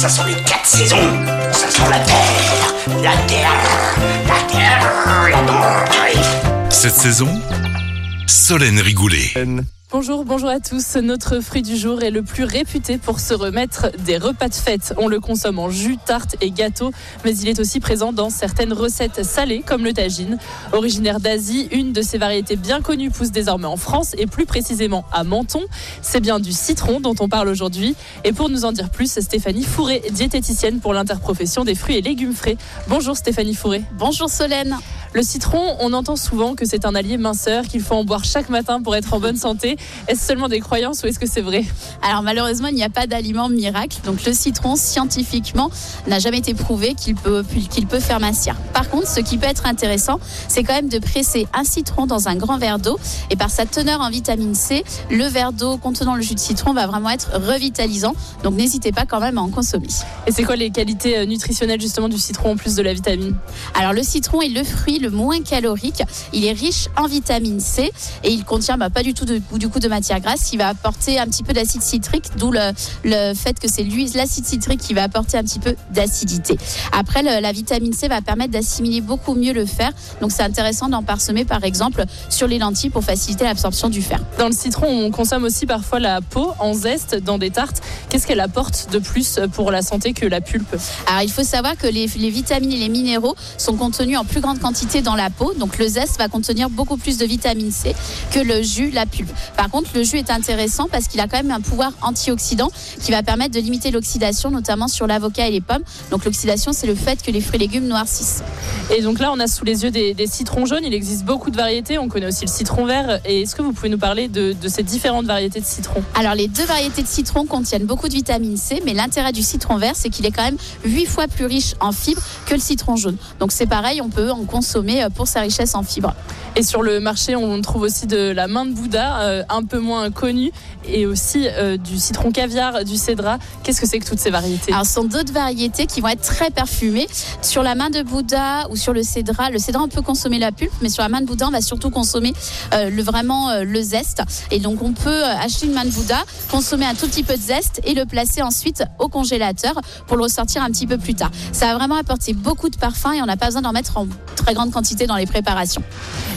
Ça sont les quatre saisons. Ça sent la terre, la terre, la terre, la terre. Cette saison, Solène Rigoulet. Bonjour, bonjour à tous. Notre fruit du jour est le plus réputé pour se remettre des repas de fête. On le consomme en jus, tarte et gâteau, mais il est aussi présent dans certaines recettes salées comme le tagine. Originaire d'Asie, une de ses variétés bien connues pousse désormais en France et plus précisément à Menton. C'est bien du citron dont on parle aujourd'hui. Et pour nous en dire plus, Stéphanie Fourré, diététicienne pour l'interprofession des fruits et légumes frais. Bonjour Stéphanie Fourré. Bonjour Solène. Le citron, on entend souvent que c'est un allié minceur, qu'il faut en boire chaque matin pour être en bonne santé. Est-ce seulement des croyances ou est-ce que c'est vrai? Alors malheureusement, il n'y a pas d'aliment miracle. Donc le citron, scientifiquement, n'a jamais été prouvé qu'il peut, qu'il peut faire mincir. Par contre, ce qui peut être intéressant, c'est quand même de presser un citron dans un grand verre d'eau. Et par sa teneur en vitamine C, le verre d'eau contenant le jus de citron va vraiment être revitalisant. Donc n'hésitez pas quand même à en consommer. Et c'est quoi les qualités euh, nutritionnelles justement du citron en plus de la vitamine? Alors le citron est le fruit le moins calorique. Il est riche en vitamine C et il contient bah, pas du tout de, du coup de matière grasse qui va apporter un petit peu d'acide citrique, d'où le, le, fait que c'est lui l'acide citrique qui va apporter un petit peu d'acidité. Après, le, la vitamine C va permettre d'assimiler beaucoup mieux le fer. Donc c'est intéressant d'en parsemer par exemple sur les lentilles pour faciliter l'absorption du fer. Dans le citron, on consomme aussi parfois la peau en zeste dans des tartes. Qu'est-ce qu'elle apporte de plus pour la santé que la pulpe? Alors il faut savoir que les, les vitamines et les minéraux sont contenus en plus grande quantité dans la peau. Donc le zeste va contenir beaucoup plus de vitamine C que le jus, la pulpe. Par contre, le jus est intéressant parce qu'il a quand même un pouvoir antioxydant qui va permettre de limiter l'oxydation, notamment sur l'avocat et les pommes. Donc l'oxydation, c'est le fait que les fruits et légumes noircissent. Et donc là, on a sous les yeux des, des, citrons jaunes. Il existe beaucoup de variétés. On connaît aussi le citron vert. Et est-ce que vous pouvez nous parler de, de ces différentes variétés de citron Alors les deux variétés de citron contiennent beaucoup de vitamine C, mais l'intérêt du citron vert, c'est qu'il est quand même 8 fois plus riche en fibres que le citron jaune. Donc c'est pareil, on peut en consommer pour sa richesse en fibres. Et sur le marché, on trouve aussi de la main de Bouddha, euh, un peu moins connue, et aussi euh, du citron caviar, du cédra. Qu'est-ce que c'est que toutes ces variétés? Alors, ce sont d'autres variétés qui vont être très parfumées. Sur la main de Bouddha ou sur le cédra, le cédra, on peut consommer la pulpe, mais sur la main de Bouddha, on va surtout consommer euh, vraiment le zeste. Et donc, on peut acheter une main de Bouddha, consommer un tout petit peu de zeste et le placer ensuite au congélateur pour le ressortir un petit peu plus tard. Ça va vraiment apporter beaucoup de parfum et on n'a pas besoin d'en mettre en très grande quantité dans les préparations.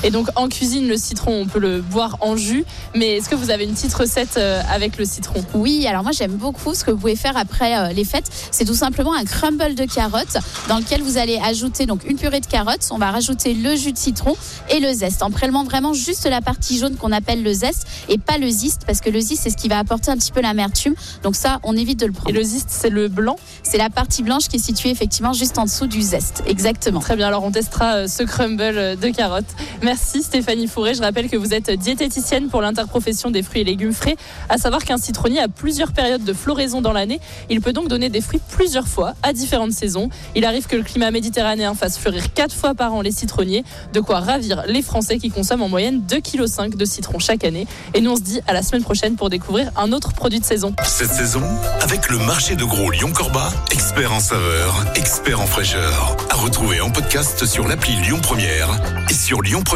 Et donc en cuisine, le citron, on peut le boire en jus. Mais est-ce que vous avez une petite recette avec le citron? Oui, alors moi j'aime beaucoup ce que vous pouvez faire après euh, les fêtes. C'est tout simplement un crumble de carottes dans lequel vous allez ajouter donc une purée de carottes. On va rajouter le jus de citron et le zeste en prélevant vraiment juste la partie jaune qu'on appelle le zeste et pas le ziste parce que le ziste c'est ce qui va apporter un petit peu l'amertume. Donc ça, on évite de le prendre. Et le ziste, c'est le blanc? C'est la partie blanche qui est située effectivement juste en dessous du zeste. Exactement. Très bien, alors on testera ce crumble de carottes. Merci Stéphanie Fourré. Je rappelle que vous êtes diététicienne pour l'interprofession des fruits et légumes frais. À savoir qu'un citronnier a plusieurs périodes de floraison dans l'année. Il peut donc donner des fruits plusieurs fois à différentes saisons. Il arrive que le climat méditerranéen fasse fleurir quatre fois par an les citronniers, de quoi ravir les Français qui consomment en moyenne 2,5 kg de citron chaque année. Et nous on se dit à la semaine prochaine pour découvrir un autre produit de saison. Cette saison, avec le marché de gros Lyon-Corba, expert en saveur, expert en fraîcheur. À retrouver en podcast sur l'appli Lyon Première et sur